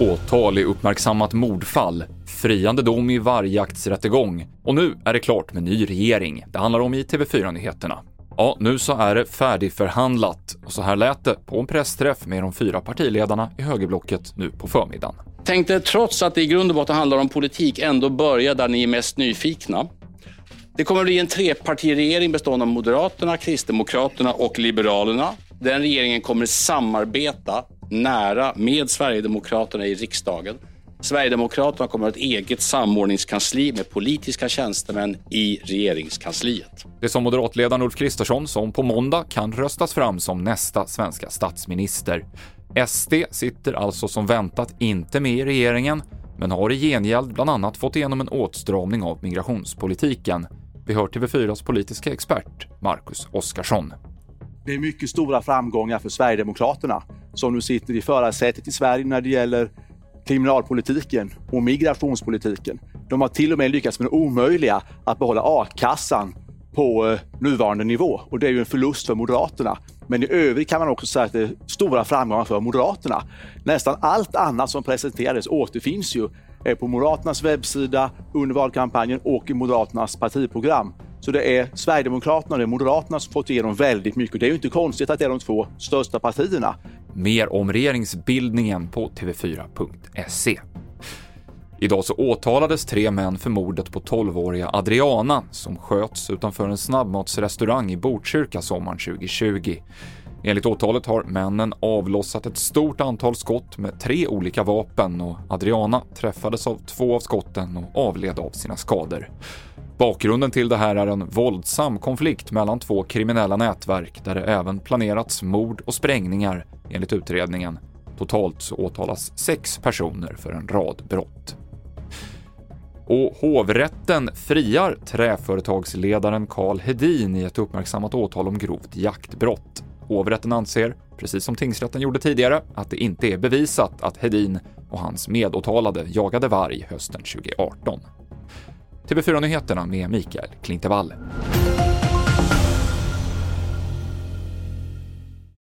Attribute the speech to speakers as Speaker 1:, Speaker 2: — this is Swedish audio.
Speaker 1: Åtal i uppmärksammat mordfall, friande dom i vargjaktsrättegång och nu är det klart med ny regering. Det handlar om i TV4-nyheterna. Ja, nu så är det färdigförhandlat och så här lät det på en pressträff med de fyra partiledarna i högerblocket nu på förmiddagen.
Speaker 2: Tänkte trots att det i grund och botten handlar om politik ändå börja där ni är mest nyfikna. Det kommer att bli en trepartiregering bestående av Moderaterna, Kristdemokraterna och Liberalerna. Den regeringen kommer samarbeta nära med Sverigedemokraterna i riksdagen. Sverigedemokraterna kommer att ha ett eget samordningskansli med politiska tjänstemän i regeringskansliet.
Speaker 1: Det är som moderatledaren Ulf Kristersson som på måndag kan röstas fram som nästa svenska statsminister. SD sitter alltså som väntat inte med i regeringen, men har i gengäld bland annat fått igenom en åtstramning av migrationspolitiken. Vi hör TV4s politiska expert Marcus Oskarsson.
Speaker 3: Det är mycket stora framgångar för Sverigedemokraterna som nu sitter i förarsätet i Sverige när det gäller kriminalpolitiken och migrationspolitiken. De har till och med lyckats med det omöjliga att behålla a-kassan på eh, nuvarande nivå och det är ju en förlust för Moderaterna. Men i övrigt kan man också säga att det är stora framgångar för Moderaterna. Nästan allt annat som presenterades återfinns ju på Moderaternas webbsida under valkampanjen och i Moderaternas partiprogram. Så det är Sverigedemokraterna och det är Moderaterna som fått igenom väldigt mycket. Det är ju inte konstigt att det är de två största partierna.
Speaker 1: Mer om regeringsbildningen på tv4.se. Idag så åtalades tre män för mordet på 12-åriga Adriana som sköts utanför en snabbmatsrestaurang i Botkyrka sommaren 2020. Enligt åtalet har männen avlossat ett stort antal skott med tre olika vapen och Adriana träffades av två av skotten och avled av sina skador. Bakgrunden till det här är en våldsam konflikt mellan två kriminella nätverk där det även planerats mord och sprängningar enligt utredningen. Totalt så åtalas sex personer för en rad brott. Och hovrätten friar träföretagsledaren Karl Hedin i ett uppmärksammat åtal om grovt jaktbrott. Hovrätten anser, precis som tingsrätten gjorde tidigare, att det inte är bevisat att Hedin och hans medåtalade jagade varg hösten 2018. TV4-nyheterna med Mikael Klintevall.